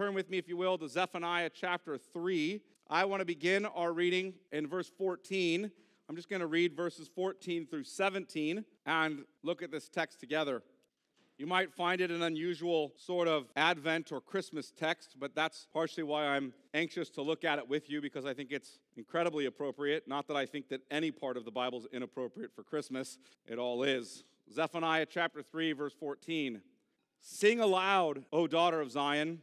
turn with me, if you will, to Zephaniah chapter 3. I want to begin our reading in verse 14. I'm just going to read verses 14 through 17 and look at this text together. You might find it an unusual sort of Advent or Christmas text, but that's partially why I'm anxious to look at it with you because I think it's incredibly appropriate. Not that I think that any part of the Bible is inappropriate for Christmas, it all is. Zephaniah chapter 3, verse 14. Sing aloud, O daughter of Zion.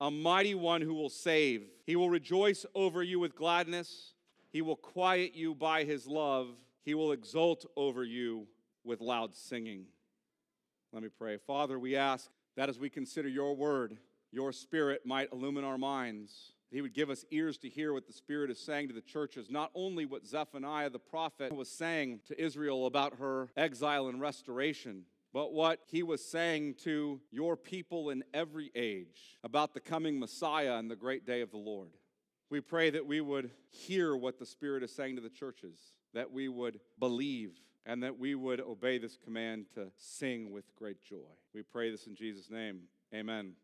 a mighty one who will save. He will rejoice over you with gladness. He will quiet you by his love. He will exult over you with loud singing. Let me pray. Father, we ask that as we consider your word, your spirit might illumine our minds. He would give us ears to hear what the Spirit is saying to the churches, not only what Zephaniah the prophet was saying to Israel about her exile and restoration, but what he was saying to your people in every age about the coming Messiah and the great day of the Lord. We pray that we would hear what the Spirit is saying to the churches, that we would believe and that we would obey this command to sing with great joy. We pray this in Jesus' name. Amen.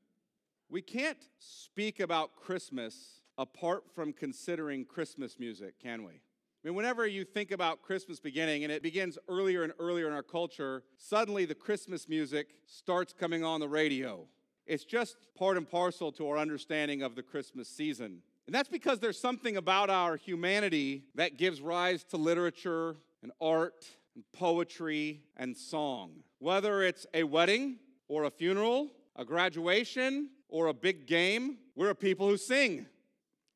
We can't speak about Christmas apart from considering Christmas music, can we? I mean, whenever you think about Christmas beginning, and it begins earlier and earlier in our culture, suddenly the Christmas music starts coming on the radio. It's just part and parcel to our understanding of the Christmas season. And that's because there's something about our humanity that gives rise to literature and art and poetry and song. Whether it's a wedding or a funeral, a graduation or a big game, we're a people who sing.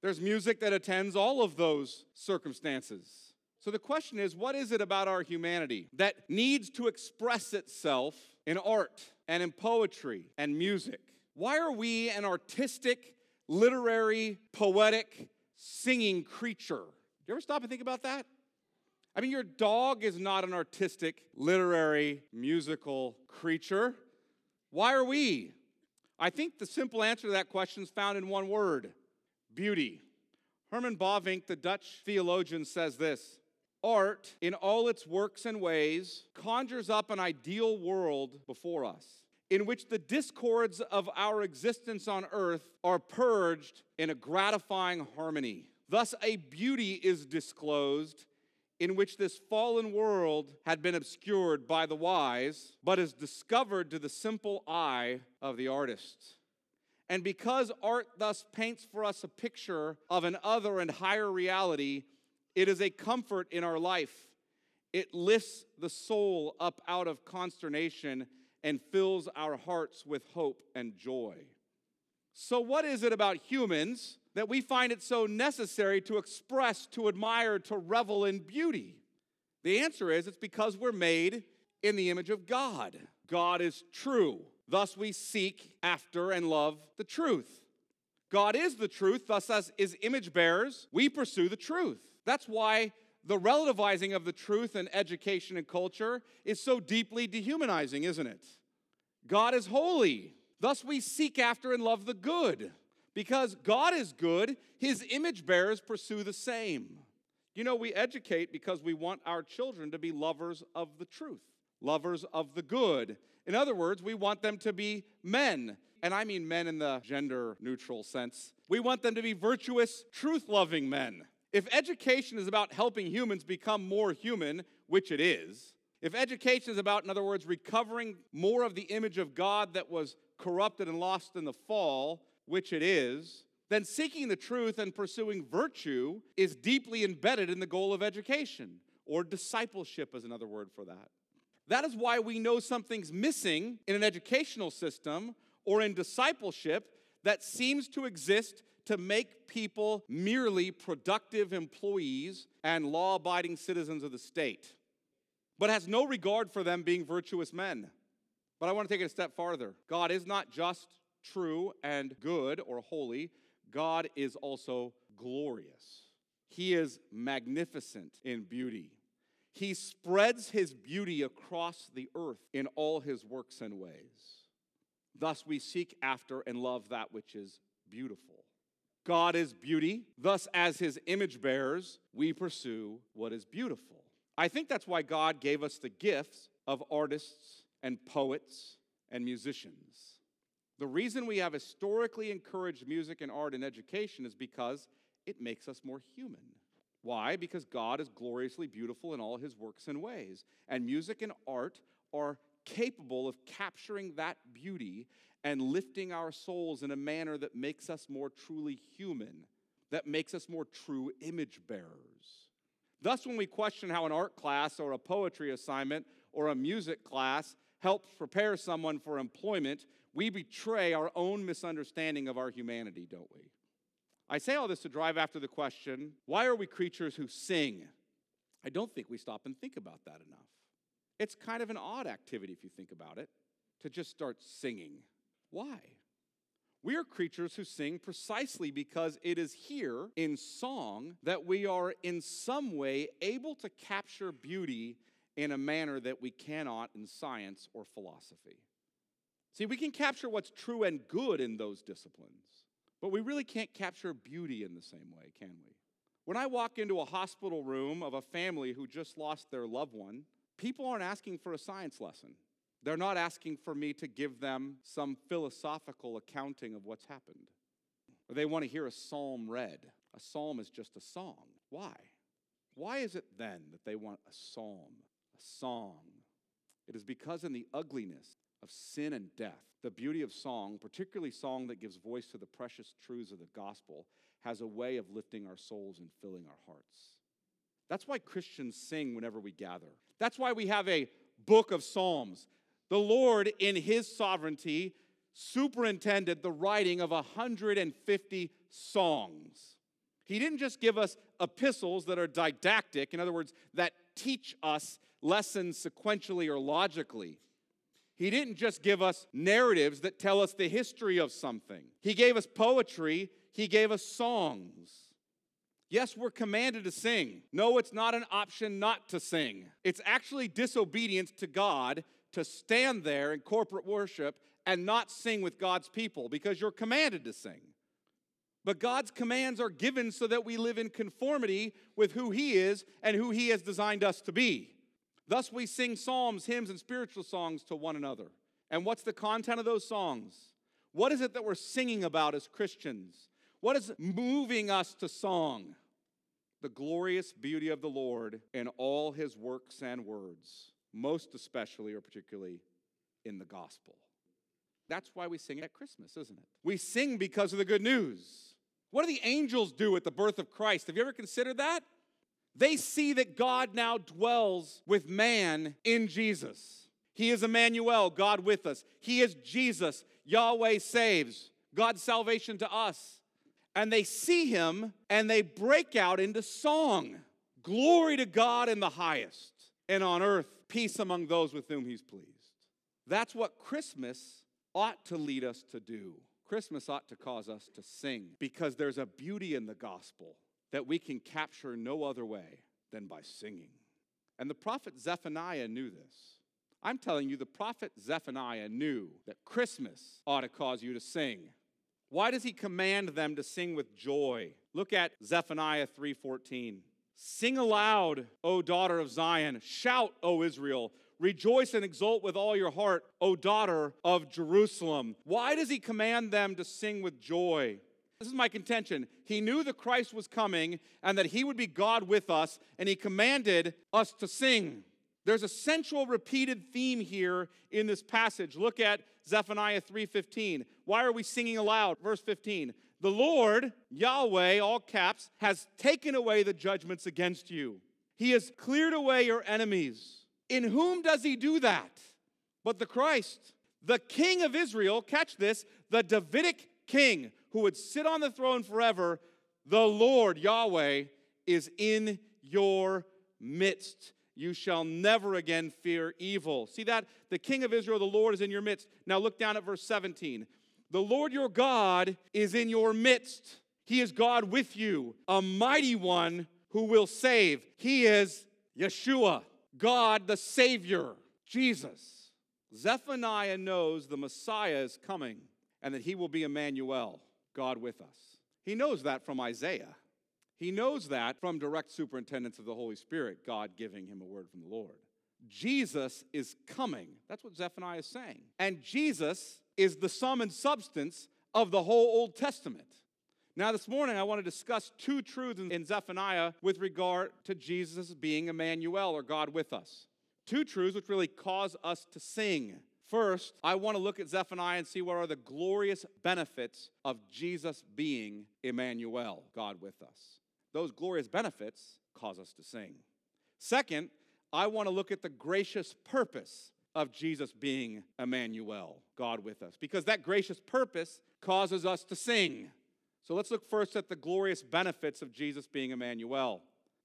There's music that attends all of those circumstances. So the question is what is it about our humanity that needs to express itself in art and in poetry and music? Why are we an artistic, literary, poetic, singing creature? Do you ever stop and think about that? I mean, your dog is not an artistic, literary, musical creature. Why are we? I think the simple answer to that question is found in one word beauty. Herman Bavinck, the Dutch theologian, says this Art, in all its works and ways, conjures up an ideal world before us in which the discords of our existence on earth are purged in a gratifying harmony. Thus, a beauty is disclosed in which this fallen world had been obscured by the wise, but is discovered to the simple eye of the artist. And because art thus paints for us a picture of an other and higher reality, it is a comfort in our life. It lifts the soul up out of consternation and fills our hearts with hope and joy. So, what is it about humans that we find it so necessary to express, to admire, to revel in beauty? The answer is it's because we're made in the image of God. God is true. Thus, we seek after and love the truth. God is the truth, thus, as is image bearers, we pursue the truth. That's why the relativizing of the truth in education and culture is so deeply dehumanizing, isn't it? God is holy. Thus, we seek after and love the good. Because God is good, his image bearers pursue the same. You know, we educate because we want our children to be lovers of the truth, lovers of the good. In other words, we want them to be men. And I mean men in the gender neutral sense. We want them to be virtuous, truth loving men. If education is about helping humans become more human, which it is, if education is about, in other words, recovering more of the image of God that was corrupted and lost in the fall, which it is, then seeking the truth and pursuing virtue is deeply embedded in the goal of education, or discipleship is another word for that. That is why we know something's missing in an educational system or in discipleship that seems to exist to make people merely productive employees and law abiding citizens of the state, but has no regard for them being virtuous men. But I want to take it a step farther. God is not just true and good or holy. God is also glorious. He is magnificent in beauty. He spreads his beauty across the earth in all his works and ways. Thus, we seek after and love that which is beautiful. God is beauty. Thus, as his image bearers, we pursue what is beautiful. I think that's why God gave us the gifts of artists and poets and musicians. The reason we have historically encouraged music and art in education is because it makes us more human. Why? Because God is gloriously beautiful in all his works and ways. And music and art are capable of capturing that beauty and lifting our souls in a manner that makes us more truly human, that makes us more true image bearers. Thus, when we question how an art class or a poetry assignment or a music class helps prepare someone for employment, we betray our own misunderstanding of our humanity, don't we? I say all this to drive after the question why are we creatures who sing? I don't think we stop and think about that enough. It's kind of an odd activity if you think about it to just start singing. Why? We are creatures who sing precisely because it is here in song that we are in some way able to capture beauty in a manner that we cannot in science or philosophy. See, we can capture what's true and good in those disciplines, but we really can't capture beauty in the same way, can we? When I walk into a hospital room of a family who just lost their loved one, people aren't asking for a science lesson. They're not asking for me to give them some philosophical accounting of what's happened. Or they want to hear a psalm read. A psalm is just a song. Why? Why is it then that they want a psalm, a song? It is because in the ugliness of sin and death, the beauty of song, particularly song that gives voice to the precious truths of the gospel, has a way of lifting our souls and filling our hearts. That's why Christians sing whenever we gather. That's why we have a book of Psalms. The Lord, in His sovereignty, superintended the writing of 150 songs. He didn't just give us epistles that are didactic, in other words, that teach us lessons sequentially or logically. He didn't just give us narratives that tell us the history of something. He gave us poetry, He gave us songs. Yes, we're commanded to sing. No, it's not an option not to sing. It's actually disobedience to God to stand there in corporate worship and not sing with God's people because you're commanded to sing. But God's commands are given so that we live in conformity with who He is and who He has designed us to be. Thus, we sing psalms, hymns, and spiritual songs to one another. And what's the content of those songs? What is it that we're singing about as Christians? What is moving us to song? The glorious beauty of the Lord in all his works and words, most especially or particularly in the gospel. That's why we sing at Christmas, isn't it? We sing because of the good news. What do the angels do at the birth of Christ? Have you ever considered that? They see that God now dwells with man in Jesus. He is Emmanuel, God with us. He is Jesus, Yahweh saves, God's salvation to us and they see him and they break out into song. Glory to God in the highest, and on earth, peace among those with whom he's pleased. That's what Christmas ought to lead us to do. Christmas ought to cause us to sing because there's a beauty in the gospel that we can capture no other way than by singing. And the prophet Zephaniah knew this. I'm telling you, the prophet Zephaniah knew that Christmas ought to cause you to sing why does he command them to sing with joy? Look at Zephaniah 3:14. Sing aloud, O daughter of Zion. Shout, O Israel. Rejoice and exult with all your heart, O daughter of Jerusalem. Why does he command them to sing with joy? This is my contention. He knew the Christ was coming and that he would be God with us, and he commanded us to sing. There's a central repeated theme here in this passage. Look at Zephaniah 3:15. Why are we singing aloud? Verse 15. The Lord, Yahweh, all caps, has taken away the judgments against you. He has cleared away your enemies. In whom does he do that? But the Christ, the King of Israel, catch this, the Davidic king who would sit on the throne forever, the Lord, Yahweh, is in your midst you shall never again fear evil. See that? The king of Israel, the Lord, is in your midst. Now look down at verse 17. The Lord your God is in your midst. He is God with you, a mighty one who will save. He is Yeshua, God the Savior, Jesus. Zephaniah knows the Messiah is coming and that he will be Emmanuel, God with us. He knows that from Isaiah. He knows that from direct superintendence of the Holy Spirit, God giving him a word from the Lord. Jesus is coming. That's what Zephaniah is saying. And Jesus is the sum and substance of the whole Old Testament. Now, this morning, I want to discuss two truths in Zephaniah with regard to Jesus being Emmanuel or God with us. Two truths which really cause us to sing. First, I want to look at Zephaniah and see what are the glorious benefits of Jesus being Emmanuel, God with us. Those glorious benefits cause us to sing. Second, I want to look at the gracious purpose of Jesus being Emmanuel, God with us, because that gracious purpose causes us to sing. So let's look first at the glorious benefits of Jesus being Emmanuel.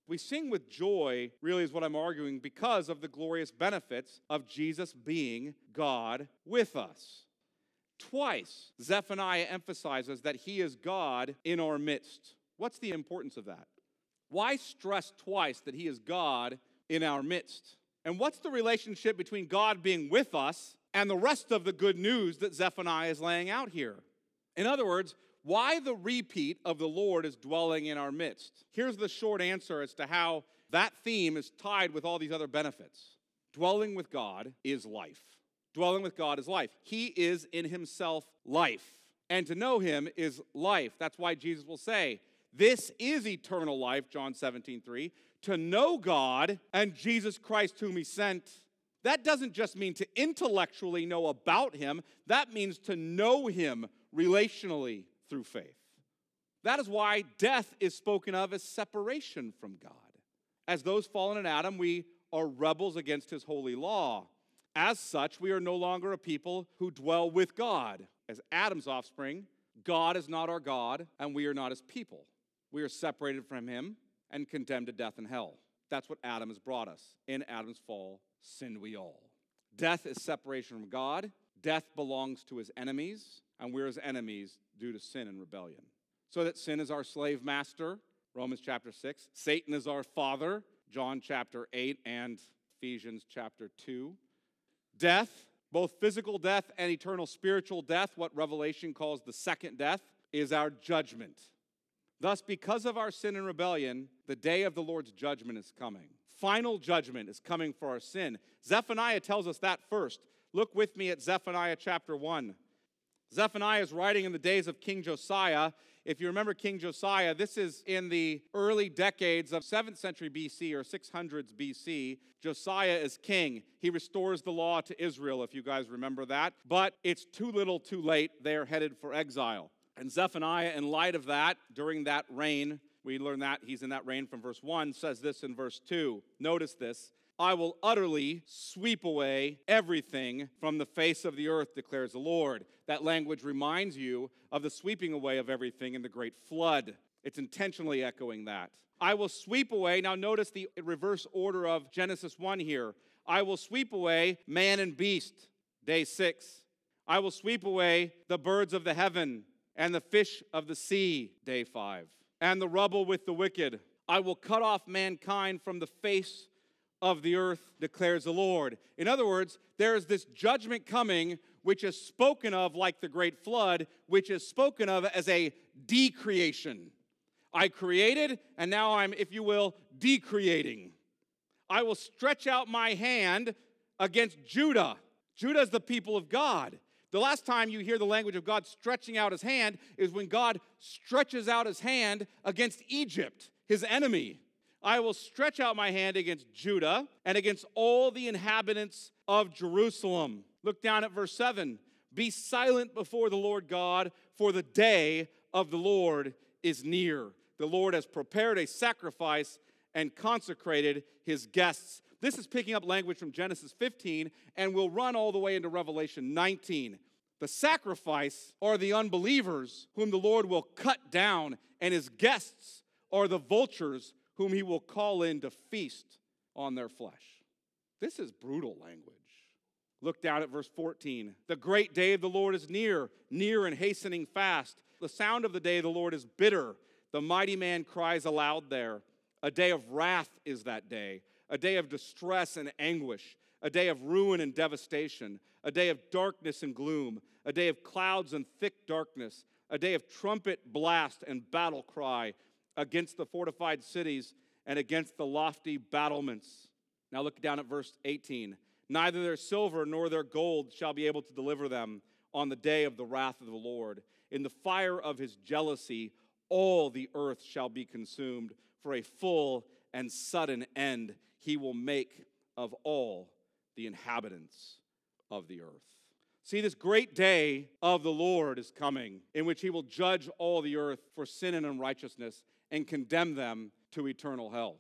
We sing with joy, really, is what I'm arguing, because of the glorious benefits of Jesus being God with us. Twice, Zephaniah emphasizes that he is God in our midst. What's the importance of that? Why stress twice that he is God in our midst? And what's the relationship between God being with us and the rest of the good news that Zephaniah is laying out here? In other words, why the repeat of the Lord is dwelling in our midst? Here's the short answer as to how that theme is tied with all these other benefits. Dwelling with God is life. Dwelling with God is life. He is in himself life. And to know him is life. That's why Jesus will say, This is eternal life, John 17, 3, to know God and Jesus Christ, whom he sent. That doesn't just mean to intellectually know about him, that means to know him relationally through faith. That is why death is spoken of as separation from God. As those fallen in Adam, we are rebels against his holy law. As such, we are no longer a people who dwell with God. As Adam's offspring, God is not our God, and we are not his people. We are separated from him and condemned to death and hell. That's what Adam has brought us. In Adam's fall, sinned we all. Death is separation from God. Death belongs to his enemies, and we're his enemies due to sin and rebellion. So that sin is our slave master, Romans chapter 6. Satan is our father, John chapter 8 and Ephesians chapter 2. Death, both physical death and eternal spiritual death, what Revelation calls the second death, is our judgment. Thus, because of our sin and rebellion, the day of the Lord's judgment is coming. Final judgment is coming for our sin. Zephaniah tells us that first. Look with me at Zephaniah chapter 1. Zephaniah is writing in the days of King Josiah. If you remember King Josiah, this is in the early decades of 7th century BC or 600s BC. Josiah is king. He restores the law to Israel, if you guys remember that. But it's too little, too late. They're headed for exile. And Zephaniah, in light of that, during that reign, we learn that he's in that reign from verse 1, says this in verse 2. Notice this. I will utterly sweep away everything from the face of the earth, declares the Lord. That language reminds you of the sweeping away of everything in the great flood. It's intentionally echoing that. I will sweep away. Now, notice the reverse order of Genesis 1 here. I will sweep away man and beast, day six. I will sweep away the birds of the heaven and the fish of the sea, day five, and the rubble with the wicked. I will cut off mankind from the face of the earth, declares the Lord. In other words, there is this judgment coming, which is spoken of like the great flood, which is spoken of as a decreation. I created, and now I'm, if you will, decreating. I will stretch out my hand against Judah. Judah is the people of God. The last time you hear the language of God stretching out his hand is when God stretches out his hand against Egypt, his enemy. I will stretch out my hand against Judah and against all the inhabitants of Jerusalem. Look down at verse 7. Be silent before the Lord God, for the day of the Lord is near. The Lord has prepared a sacrifice and consecrated his guests. This is picking up language from Genesis 15 and will run all the way into Revelation 19. The sacrifice are the unbelievers whom the Lord will cut down, and his guests are the vultures whom he will call in to feast on their flesh. This is brutal language. Look down at verse 14. The great day of the Lord is near, near and hastening fast. The sound of the day of the Lord is bitter. The mighty man cries aloud there. A day of wrath is that day, a day of distress and anguish, a day of ruin and devastation, a day of darkness and gloom, a day of clouds and thick darkness, a day of trumpet blast and battle cry against the fortified cities and against the lofty battlements. Now look down at verse 18. Neither their silver nor their gold shall be able to deliver them on the day of the wrath of the Lord. In the fire of his jealousy, all the earth shall be consumed. For a full and sudden end he will make of all the inhabitants of the earth. See, this great day of the Lord is coming, in which he will judge all the earth for sin and unrighteousness and condemn them to eternal hell.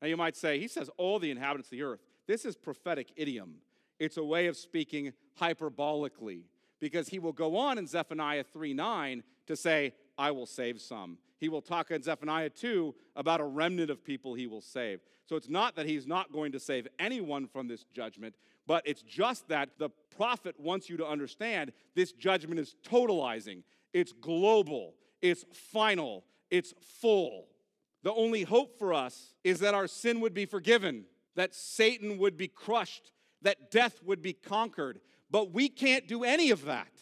Now, you might say, he says all the inhabitants of the earth. This is prophetic idiom, it's a way of speaking hyperbolically, because he will go on in Zephaniah 3 9 to say, I will save some. He will talk in Zephaniah 2 about a remnant of people he will save. So it's not that he's not going to save anyone from this judgment, but it's just that the prophet wants you to understand this judgment is totalizing, it's global, it's final, it's full. The only hope for us is that our sin would be forgiven, that Satan would be crushed, that death would be conquered. But we can't do any of that.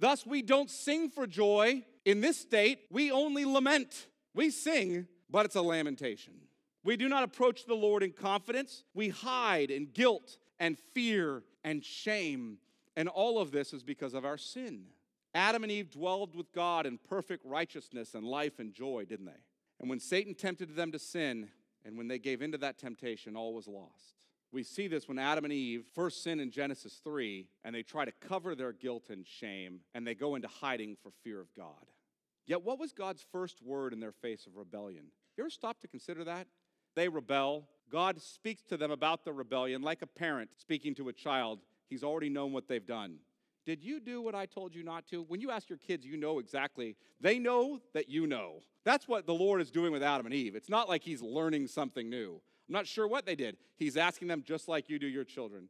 Thus, we don't sing for joy. In this state, we only lament. We sing, but it's a lamentation. We do not approach the Lord in confidence. We hide in guilt and fear and shame. And all of this is because of our sin. Adam and Eve dwelled with God in perfect righteousness and life and joy, didn't they? And when Satan tempted them to sin, and when they gave into that temptation, all was lost. We see this when Adam and Eve first sin in Genesis 3, and they try to cover their guilt and shame, and they go into hiding for fear of God. Yet, what was God's first word in their face of rebellion? You ever stop to consider that? They rebel. God speaks to them about the rebellion like a parent speaking to a child. He's already known what they've done. Did you do what I told you not to? When you ask your kids, you know exactly. They know that you know. That's what the Lord is doing with Adam and Eve. It's not like He's learning something new. I'm not sure what they did. He's asking them just like you do your children.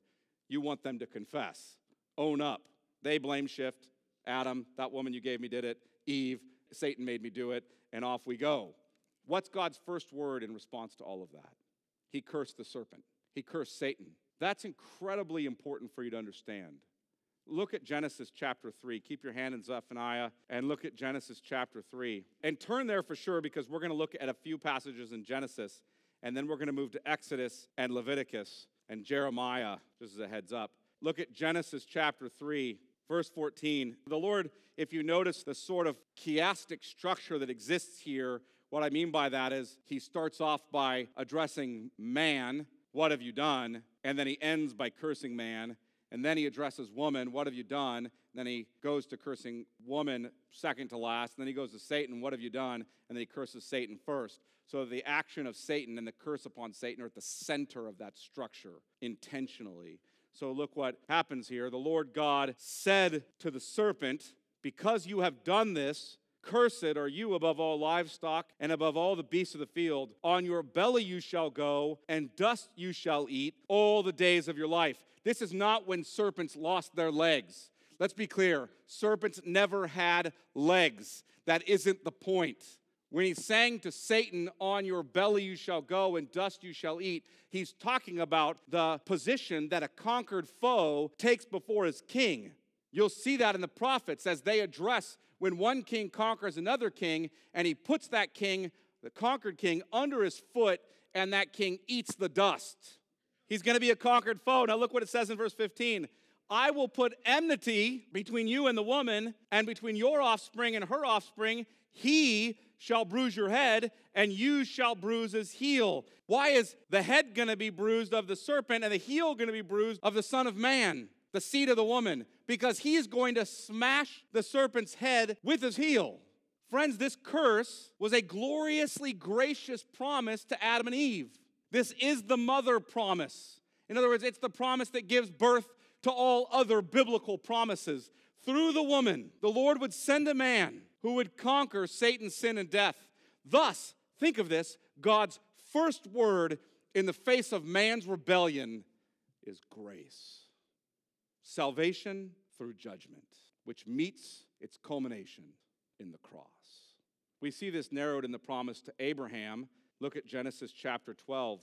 You want them to confess, own up. They blame shift. Adam, that woman you gave me did it. Eve, Satan made me do it. And off we go. What's God's first word in response to all of that? He cursed the serpent, he cursed Satan. That's incredibly important for you to understand. Look at Genesis chapter 3. Keep your hand in Zephaniah and look at Genesis chapter 3. And turn there for sure because we're going to look at a few passages in Genesis and then we're going to move to Exodus and Leviticus and Jeremiah, just as a heads up. Look at Genesis chapter 3, verse 14. The Lord, if you notice the sort of chiastic structure that exists here, what I mean by that is he starts off by addressing man, what have you done? And then he ends by cursing man. And then he addresses woman, what have you done? And Then he goes to cursing woman second to last. And then he goes to Satan, what have you done? And then he curses Satan first. So the action of Satan and the curse upon Satan are at the center of that structure intentionally. So look what happens here. The Lord God said to the serpent, Because you have done this, Cursed are you above all livestock and above all the beasts of the field. On your belly you shall go, and dust you shall eat all the days of your life. This is not when serpents lost their legs. Let's be clear serpents never had legs. That isn't the point. When he's saying to Satan, On your belly you shall go, and dust you shall eat, he's talking about the position that a conquered foe takes before his king. You'll see that in the prophets as they address when one king conquers another king, and he puts that king, the conquered king, under his foot, and that king eats the dust. He's going to be a conquered foe. Now, look what it says in verse 15 I will put enmity between you and the woman, and between your offspring and her offspring. He shall bruise your head, and you shall bruise his heel. Why is the head going to be bruised of the serpent and the heel going to be bruised of the Son of Man, the seed of the woman? Because he is going to smash the serpent's head with his heel. Friends, this curse was a gloriously gracious promise to Adam and Eve. This is the mother promise. In other words, it's the promise that gives birth to all other biblical promises. Through the woman, the Lord would send a man who would conquer Satan's sin and death. Thus, think of this God's first word in the face of man's rebellion is grace. Salvation through judgment, which meets its culmination in the cross. We see this narrowed in the promise to Abraham. Look at Genesis chapter 12.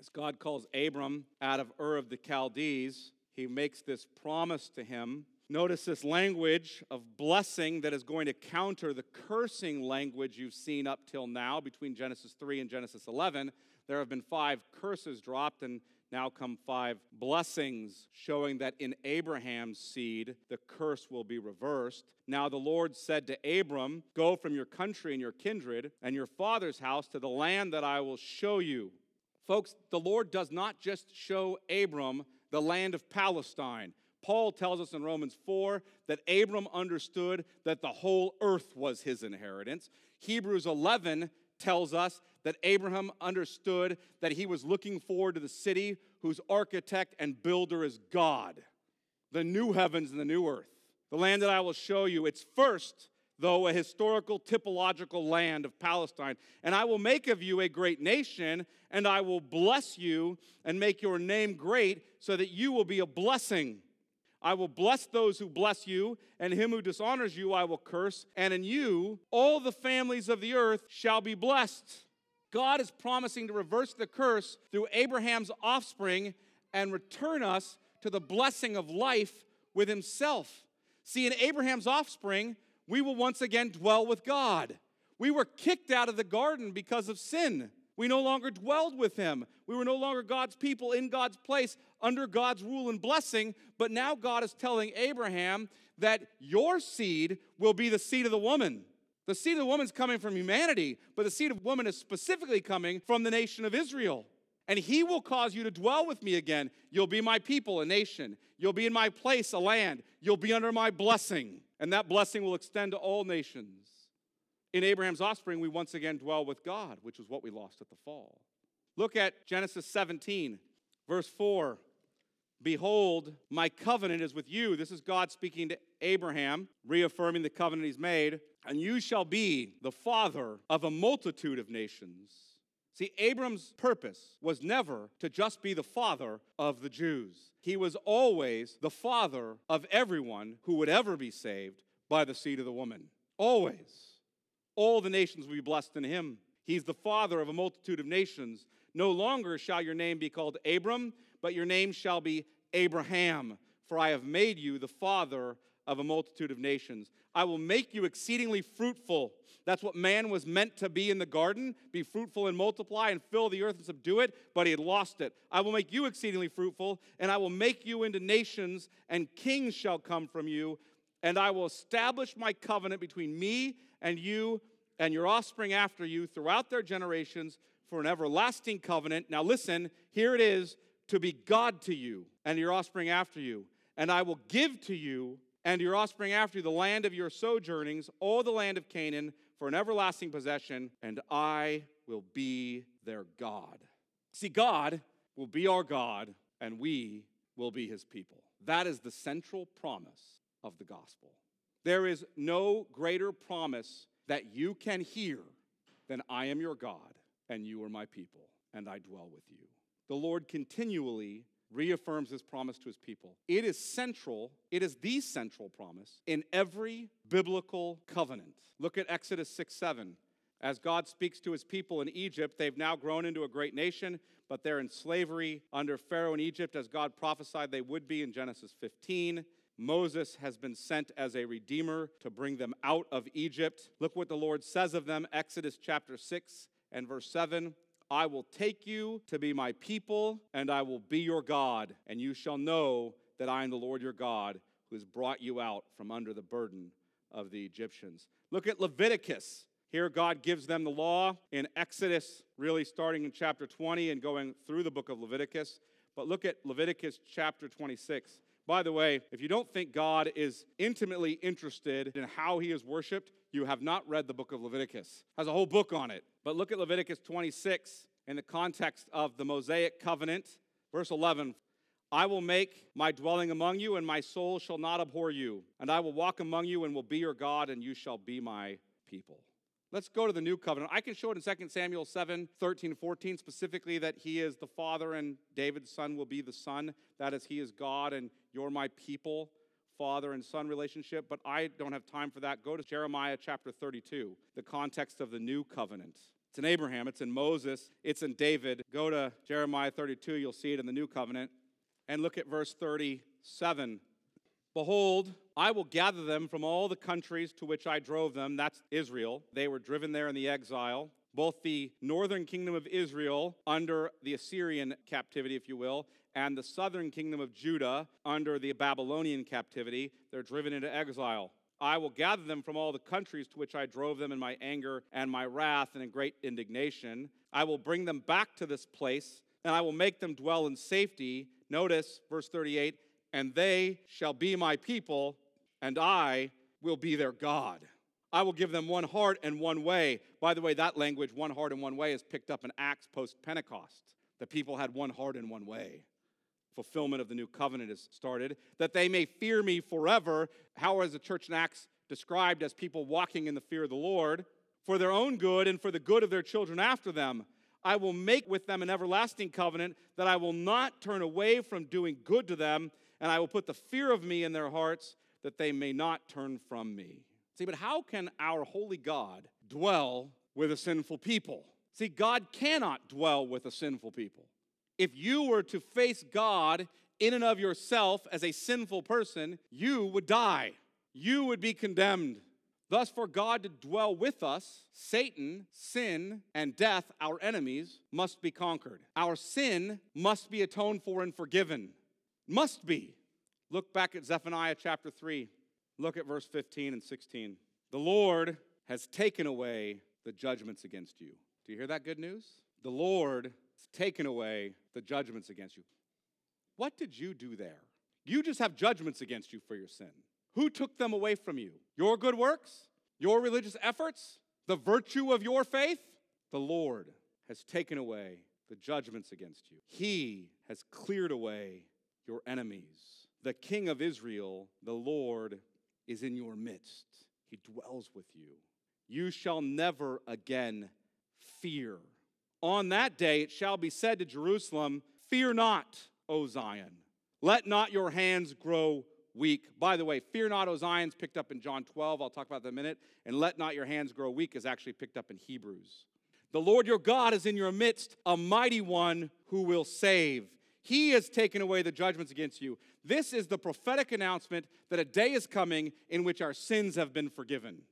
As God calls Abram out of Ur of the Chaldees, he makes this promise to him. Notice this language of blessing that is going to counter the cursing language you've seen up till now between Genesis 3 and Genesis 11. There have been five curses dropped, and now come five blessings, showing that in Abraham's seed the curse will be reversed. Now the Lord said to Abram, Go from your country and your kindred and your father's house to the land that I will show you. Folks, the Lord does not just show Abram the land of Palestine. Paul tells us in Romans 4 that Abram understood that the whole earth was his inheritance. Hebrews 11 tells us that Abraham understood that he was looking forward to the city whose architect and builder is God, the new heavens and the new earth. The land that I will show you, it's first, though, a historical, typological land of Palestine. And I will make of you a great nation, and I will bless you and make your name great, so that you will be a blessing. I will bless those who bless you, and him who dishonors you I will curse, and in you all the families of the earth shall be blessed. God is promising to reverse the curse through Abraham's offspring and return us to the blessing of life with himself. See, in Abraham's offspring, we will once again dwell with God. We were kicked out of the garden because of sin. We no longer dwelled with him. We were no longer God's people in God's place under God's rule and blessing. But now God is telling Abraham that your seed will be the seed of the woman. The seed of the woman is coming from humanity, but the seed of woman is specifically coming from the nation of Israel. And he will cause you to dwell with me again. You'll be my people, a nation. You'll be in my place, a land. You'll be under my blessing. And that blessing will extend to all nations. In Abraham's offspring, we once again dwell with God, which is what we lost at the fall. Look at Genesis 17, verse 4. Behold, my covenant is with you. This is God speaking to Abraham, reaffirming the covenant he's made. And you shall be the father of a multitude of nations. See, Abram's purpose was never to just be the father of the Jews. He was always the father of everyone who would ever be saved by the seed of the woman. Always. All the nations will be blessed in him. He's the father of a multitude of nations. No longer shall your name be called Abram, but your name shall be Abraham, for I have made you the father of a multitude of nations. I will make you exceedingly fruitful. That's what man was meant to be in the garden be fruitful and multiply and fill the earth and subdue it, but he had lost it. I will make you exceedingly fruitful, and I will make you into nations, and kings shall come from you, and I will establish my covenant between me and you and your offspring after you throughout their generations for an everlasting covenant. Now, listen, here it is to be God to you and your offspring after you. And I will give to you and your offspring after you the land of your sojournings, all the land of Canaan, for an everlasting possession, and I will be their God. See, God will be our God, and we will be his people. That is the central promise of the gospel. There is no greater promise that you can hear than I am your God, and you are my people, and I dwell with you. The Lord continually reaffirms his promise to his people. It is central, it is the central promise in every biblical covenant. Look at Exodus 6 7. As God speaks to his people in Egypt, they've now grown into a great nation, but they're in slavery under Pharaoh in Egypt, as God prophesied they would be in Genesis 15. Moses has been sent as a redeemer to bring them out of Egypt. Look what the Lord says of them, Exodus chapter 6 and verse 7. I will take you to be my people, and I will be your God, and you shall know that I am the Lord your God who has brought you out from under the burden of the Egyptians. Look at Leviticus. Here, God gives them the law in Exodus, really starting in chapter 20 and going through the book of Leviticus. But look at Leviticus chapter 26. By the way, if you don't think God is intimately interested in how he is worshiped, you have not read the book of Leviticus. It has a whole book on it. But look at Leviticus 26 in the context of the Mosaic covenant. Verse 11 I will make my dwelling among you, and my soul shall not abhor you. And I will walk among you, and will be your God, and you shall be my people. Let's go to the new covenant. I can show it in 2 Samuel 7 13 14, specifically that he is the father and David's son will be the son. That is, he is God and you're my people father and son relationship, but I don't have time for that. Go to Jeremiah chapter 32, the context of the new covenant. It's in Abraham, it's in Moses, it's in David. Go to Jeremiah 32, you'll see it in the new covenant. And look at verse 37. Behold, I will gather them from all the countries to which I drove them. That's Israel. They were driven there in the exile. Both the northern kingdom of Israel under the Assyrian captivity, if you will, and the southern kingdom of Judah under the Babylonian captivity. They're driven into exile. I will gather them from all the countries to which I drove them in my anger and my wrath and in great indignation. I will bring them back to this place, and I will make them dwell in safety. Notice verse 38 and they shall be my people, and I will be their God. I will give them one heart and one way. By the way, that language, one heart and one way, is picked up in Acts post Pentecost. The people had one heart and one way. Fulfillment of the new covenant is started, that they may fear me forever. How is the church in Acts described as people walking in the fear of the Lord? For their own good and for the good of their children after them. I will make with them an everlasting covenant that I will not turn away from doing good to them and I will put the fear of me in their hearts that they may not turn from me. See, but how can our holy God dwell with a sinful people? See, God cannot dwell with a sinful people. If you were to face God in and of yourself as a sinful person, you would die. You would be condemned. Thus, for God to dwell with us, Satan, sin, and death, our enemies, must be conquered. Our sin must be atoned for and forgiven. Must be. Look back at Zephaniah chapter 3. Look at verse 15 and 16. The Lord has taken away the judgments against you. Do you hear that good news? The Lord taken away the judgments against you. What did you do there? You just have judgments against you for your sin. Who took them away from you? Your good works? Your religious efforts? The virtue of your faith? The Lord has taken away the judgments against you. He has cleared away your enemies. The King of Israel, the Lord, is in your midst. He dwells with you. You shall never again fear. On that day it shall be said to Jerusalem, Fear not, O Zion. Let not your hands grow weak. By the way, fear not, O Zion, is picked up in John 12. I'll talk about that in a minute. And let not your hands grow weak is actually picked up in Hebrews. The Lord your God is in your midst, a mighty one who will save. He has taken away the judgments against you. This is the prophetic announcement that a day is coming in which our sins have been forgiven.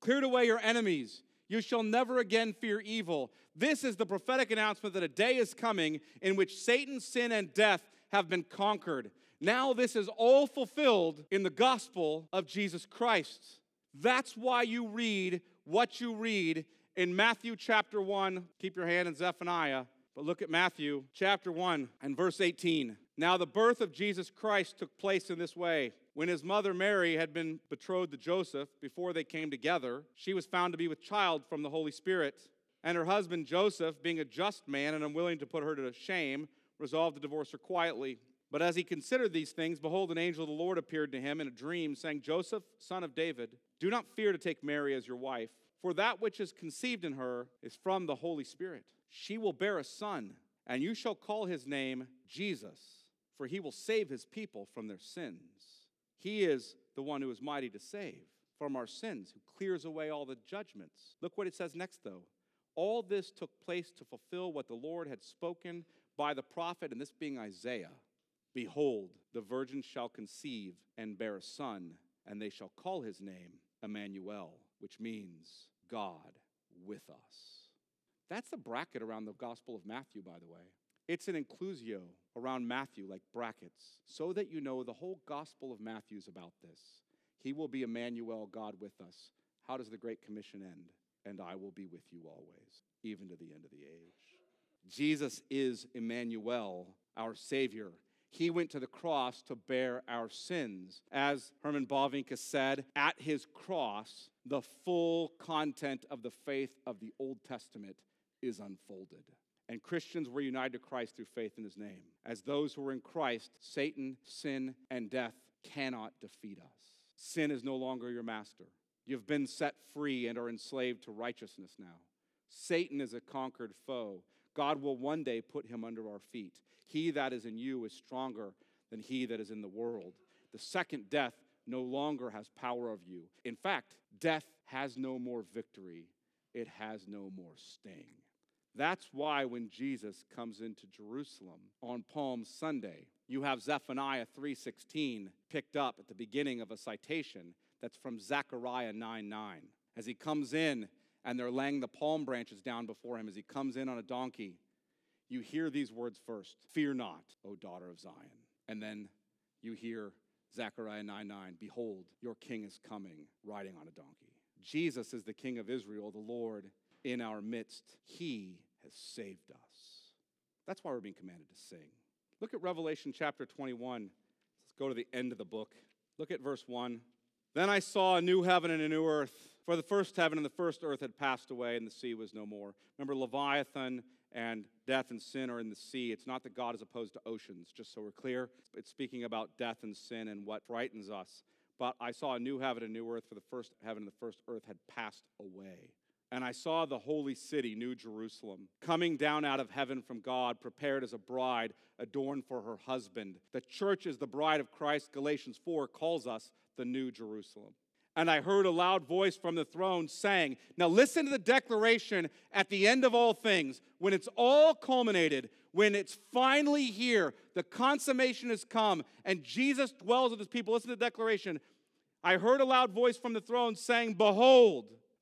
Cleared away your enemies. You shall never again fear evil. This is the prophetic announcement that a day is coming in which Satan, sin, and death have been conquered. Now, this is all fulfilled in the gospel of Jesus Christ. That's why you read what you read in Matthew chapter 1. Keep your hand in Zephaniah but look at Matthew chapter 1 and verse 18. Now, the birth of Jesus Christ took place in this way. When his mother Mary had been betrothed to Joseph, before they came together, she was found to be with child from the Holy Spirit. And her husband Joseph, being a just man and unwilling to put her to shame, resolved to divorce her quietly. But as he considered these things, behold, an angel of the Lord appeared to him in a dream, saying, Joseph, son of David, do not fear to take Mary as your wife, for that which is conceived in her is from the Holy Spirit. She will bear a son, and you shall call his name Jesus, for he will save his people from their sins. He is the one who is mighty to save from our sins, who clears away all the judgments. Look what it says next, though. All this took place to fulfill what the Lord had spoken by the prophet, and this being Isaiah Behold, the virgin shall conceive and bear a son, and they shall call his name Emmanuel, which means God with us. That's the bracket around the Gospel of Matthew, by the way. It's an inclusio around Matthew, like brackets, so that you know the whole Gospel of Matthew is about this. He will be Emmanuel, God with us. How does the Great Commission end? And I will be with you always, even to the end of the age. Jesus is Emmanuel, our Savior. He went to the cross to bear our sins. As Herman Bavinck said, at his cross, the full content of the faith of the Old Testament is unfolded. And Christians were united to Christ through faith in his name. As those who are in Christ, Satan, sin, and death cannot defeat us. Sin is no longer your master. You've been set free and are enslaved to righteousness now. Satan is a conquered foe. God will one day put him under our feet. He that is in you is stronger than he that is in the world. the second death no longer has power of you. In fact, death has no more victory, it has no more sting. That's why when Jesus comes into Jerusalem on Palm Sunday, you have Zephaniah 3:16 picked up at the beginning of a citation that's from Zechariah 9:9. As he comes in and they're laying the palm branches down before him as he comes in on a donkey, you hear these words first Fear not, O daughter of Zion. And then you hear Zechariah 9 9, Behold, your king is coming riding on a donkey. Jesus is the king of Israel, the Lord in our midst. He has saved us. That's why we're being commanded to sing. Look at Revelation chapter 21. Let's go to the end of the book. Look at verse 1. Then I saw a new heaven and a new earth, for the first heaven and the first earth had passed away, and the sea was no more. Remember, Leviathan and death and sin are in the sea. It's not that God is opposed to oceans, just so we're clear. It's speaking about death and sin and what frightens us. But I saw a new heaven and a new earth, for the first heaven and the first earth had passed away. And I saw the holy city, New Jerusalem, coming down out of heaven from God, prepared as a bride adorned for her husband. The church is the bride of Christ. Galatians 4 calls us the New Jerusalem. And I heard a loud voice from the throne saying, Now listen to the declaration at the end of all things, when it's all culminated, when it's finally here, the consummation has come, and Jesus dwells with his people. Listen to the declaration. I heard a loud voice from the throne saying, Behold,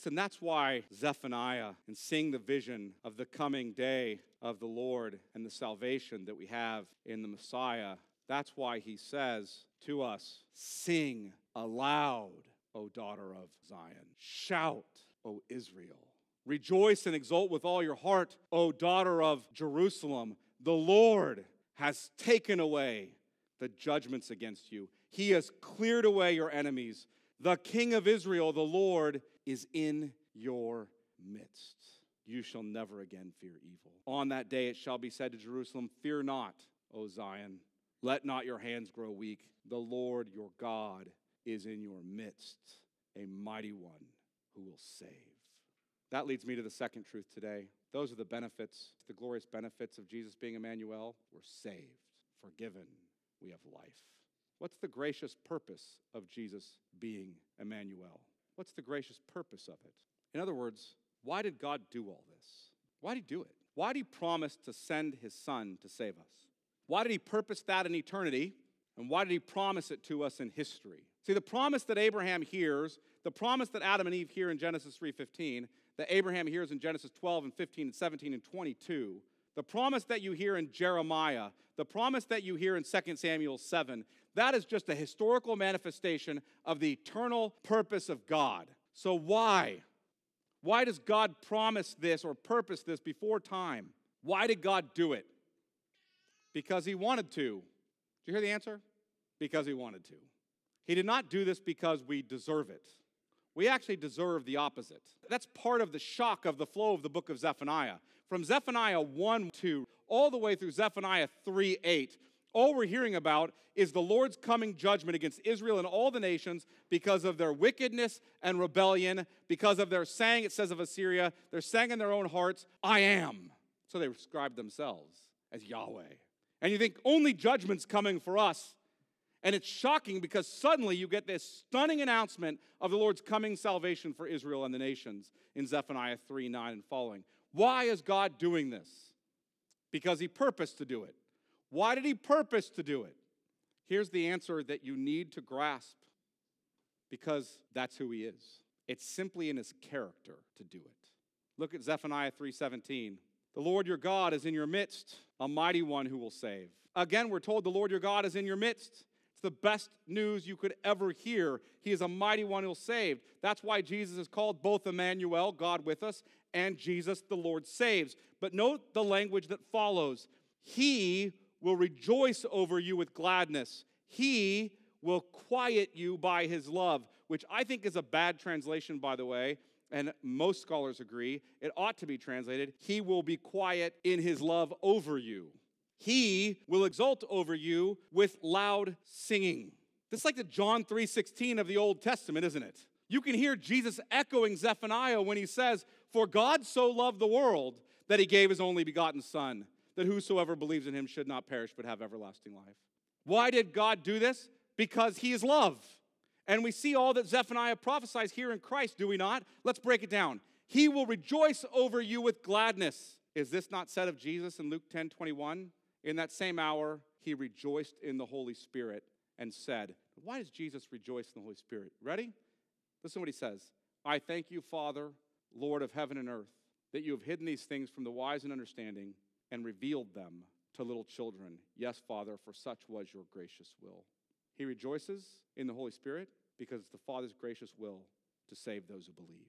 Listen, that's why Zephaniah, in seeing the vision of the coming day of the Lord and the salvation that we have in the Messiah, that's why he says to us, Sing aloud, O daughter of Zion. Shout, O Israel. Rejoice and exult with all your heart, O daughter of Jerusalem. The Lord has taken away the judgments against you, He has cleared away your enemies. The King of Israel, the Lord, is in your midst. You shall never again fear evil. On that day it shall be said to Jerusalem, Fear not, O Zion. Let not your hands grow weak. The Lord your God is in your midst, a mighty one who will save. That leads me to the second truth today. Those are the benefits, the glorious benefits of Jesus being Emmanuel. We're saved, forgiven, we have life. What's the gracious purpose of Jesus being Emmanuel? What's the gracious purpose of it? In other words, why did God do all this? Why did he do it? Why did he promise to send his son to save us? Why did he purpose that in eternity? And why did he promise it to us in history? See, the promise that Abraham hears, the promise that Adam and Eve hear in Genesis 3:15, that Abraham hears in Genesis 12 and 15 and 17 and 22, the promise that you hear in Jeremiah, the promise that you hear in 2 Samuel 7, that is just a historical manifestation of the eternal purpose of God. So, why? Why does God promise this or purpose this before time? Why did God do it? Because He wanted to. Do you hear the answer? Because He wanted to. He did not do this because we deserve it. We actually deserve the opposite. That's part of the shock of the flow of the book of Zephaniah. From Zephaniah 1 2 all the way through Zephaniah 3 8, all we're hearing about is the Lord's coming judgment against Israel and all the nations because of their wickedness and rebellion, because of their saying, it says of Assyria, they're saying in their own hearts, I am. So they describe themselves as Yahweh. And you think only judgment's coming for us. And it's shocking because suddenly you get this stunning announcement of the Lord's coming salvation for Israel and the nations in Zephaniah 3 9 and following. Why is God doing this? Because He purposed to do it. Why did he purpose to do it? Here's the answer that you need to grasp because that's who he is. It's simply in his character to do it. Look at Zephaniah 3:17. The Lord your God is in your midst, a mighty one who will save. Again, we're told the Lord your God is in your midst. It's the best news you could ever hear. He is a mighty one who'll save. That's why Jesus is called both Emmanuel, God with us, and Jesus, the Lord saves. But note the language that follows. He will rejoice over you with gladness. He will quiet you by his love, which I think is a bad translation, by the way. and most scholars agree, it ought to be translated, He will be quiet in His love over you. He will exult over you with loud singing. This is like the John 3:16 of the Old Testament, isn't it? You can hear Jesus echoing Zephaniah when he says, For God so loved the world that he gave his only begotten Son, that whosoever believes in him should not perish but have everlasting life. Why did God do this? Because he is love. And we see all that Zephaniah prophesies here in Christ, do we not? Let's break it down. He will rejoice over you with gladness. Is this not said of Jesus in Luke 10 21? In that same hour, he rejoiced in the Holy Spirit and said, Why does Jesus rejoice in the Holy Spirit? Ready? Listen what he says I thank you, Father, Lord of heaven and earth, that you have hidden these things from the wise and understanding and revealed them to little children. Yes, Father, for such was your gracious will. He rejoices in the Holy Spirit because it's the Father's gracious will to save those who believe.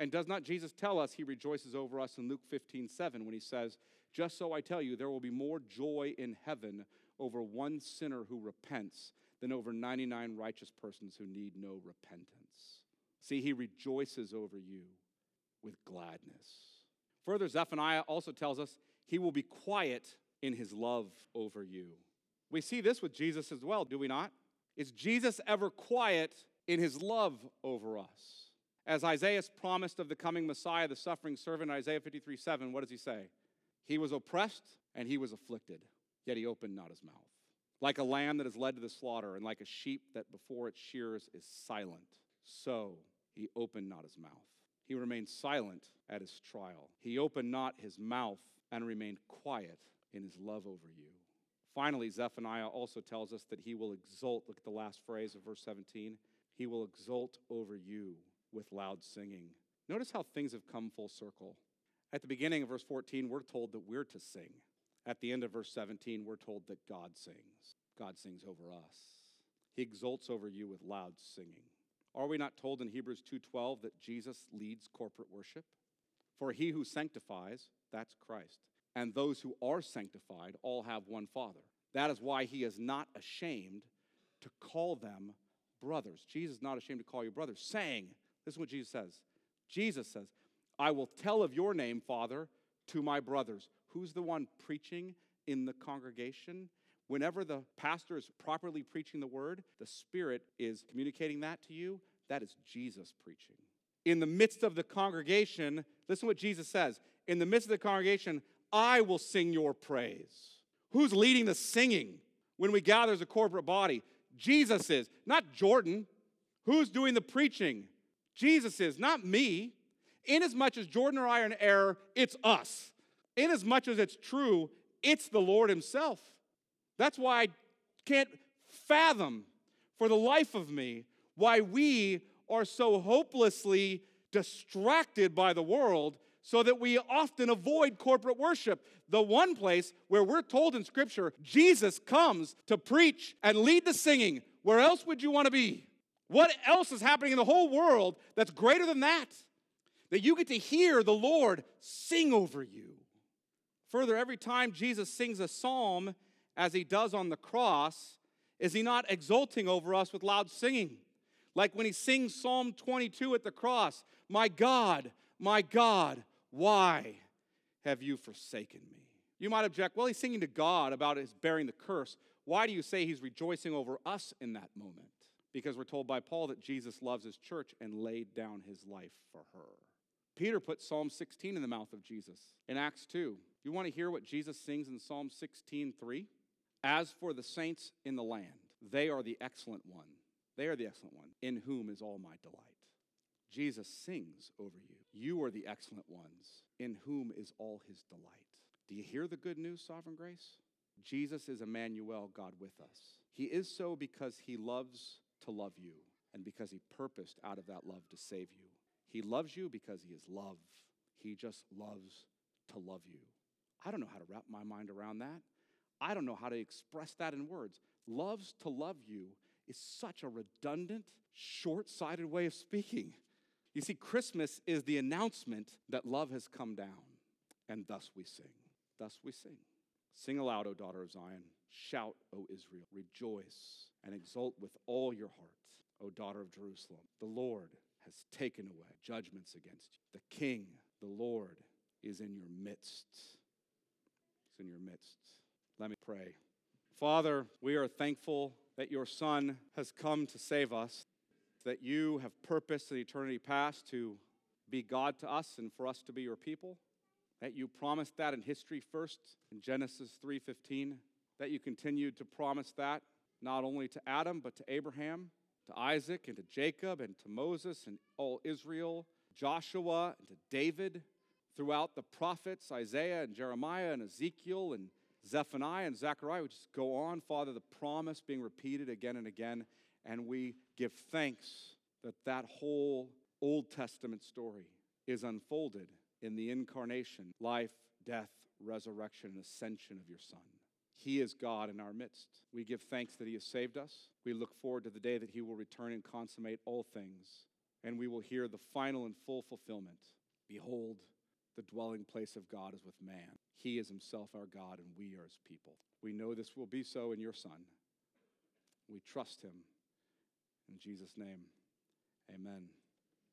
And does not Jesus tell us he rejoices over us in Luke 15, 7 when he says, Just so I tell you, there will be more joy in heaven over one sinner who repents than over 99 righteous persons who need no repentance. See, he rejoices over you with gladness. Further, Zephaniah also tells us he will be quiet in his love over you. We see this with Jesus as well, do we not? Is Jesus ever quiet in his love over us? As Isaiah promised of the coming Messiah, the suffering servant, Isaiah 53 7, what does he say? He was oppressed and he was afflicted, yet he opened not his mouth. Like a lamb that is led to the slaughter, and like a sheep that before its shears is silent, so he opened not his mouth. He remained silent at his trial. He opened not his mouth and remained quiet in his love over you. Finally, Zephaniah also tells us that he will exult. Look at the last phrase of verse 17. He will exult over you with loud singing. Notice how things have come full circle. At the beginning of verse 14, we're told that we're to sing. At the end of verse 17, we're told that God sings. God sings over us. He exults over you with loud singing. Are we not told in Hebrews 2:12 that Jesus leads corporate worship? For he who sanctifies, that's Christ, and those who are sanctified all have one Father. That is why he is not ashamed to call them brothers. Jesus is not ashamed to call you brothers, saying, this is what Jesus says. Jesus says, I will tell of your name, Father, to my brothers. Who's the one preaching in the congregation? Whenever the pastor is properly preaching the word, the Spirit is communicating that to you. That is Jesus preaching. In the midst of the congregation, listen what Jesus says. In the midst of the congregation, I will sing your praise. Who's leading the singing when we gather as a corporate body? Jesus is, not Jordan. Who's doing the preaching? Jesus is, not me. Inasmuch as Jordan or I are in error, it's us. Inasmuch as it's true, it's the Lord Himself. That's why I can't fathom for the life of me why we are so hopelessly distracted by the world so that we often avoid corporate worship. The one place where we're told in Scripture Jesus comes to preach and lead the singing. Where else would you want to be? What else is happening in the whole world that's greater than that? That you get to hear the Lord sing over you. Further, every time Jesus sings a psalm, as he does on the cross, is he not exulting over us with loud singing? Like when he sings Psalm 22 at the cross My God, my God, why have you forsaken me? You might object, well, he's singing to God about his bearing the curse. Why do you say he's rejoicing over us in that moment? Because we're told by Paul that Jesus loves his church and laid down his life for her. Peter put Psalm 16 in the mouth of Jesus in Acts 2. You want to hear what Jesus sings in Psalm 16 3? As for the saints in the land, they are the excellent one. They are the excellent one, in whom is all my delight. Jesus sings over you. You are the excellent ones, in whom is all his delight. Do you hear the good news, Sovereign Grace? Jesus is Emmanuel, God with us. He is so because he loves to love you and because he purposed out of that love to save you. He loves you because he is love. He just loves to love you. I don't know how to wrap my mind around that. I don't know how to express that in words. Loves to love you is such a redundant, short sighted way of speaking. You see, Christmas is the announcement that love has come down, and thus we sing. Thus we sing. Sing aloud, O daughter of Zion. Shout, O Israel. Rejoice and exult with all your heart, O daughter of Jerusalem. The Lord has taken away judgments against you. The King, the Lord, is in your midst. He's in your midst. Let me pray. Father, we are thankful that your Son has come to save us, that you have purposed in eternity past to be God to us and for us to be your people, that you promised that in history first in Genesis 3:15, that you continued to promise that not only to Adam but to Abraham, to Isaac and to Jacob and to Moses and all Israel, Joshua and to David, throughout the prophets, Isaiah and Jeremiah and Ezekiel and Zephaniah and Zechariah. We just go on, Father, the promise being repeated again and again. And we give thanks that that whole Old Testament story is unfolded in the incarnation, life, death, resurrection, and ascension of your Son. He is God in our midst. We give thanks that He has saved us. We look forward to the day that He will return and consummate all things, and we will hear the final and full fulfillment. Behold, the dwelling place of God is with man. He is Himself our God, and we are His people. We know this will be so in your Son. We trust Him. In Jesus' name, amen.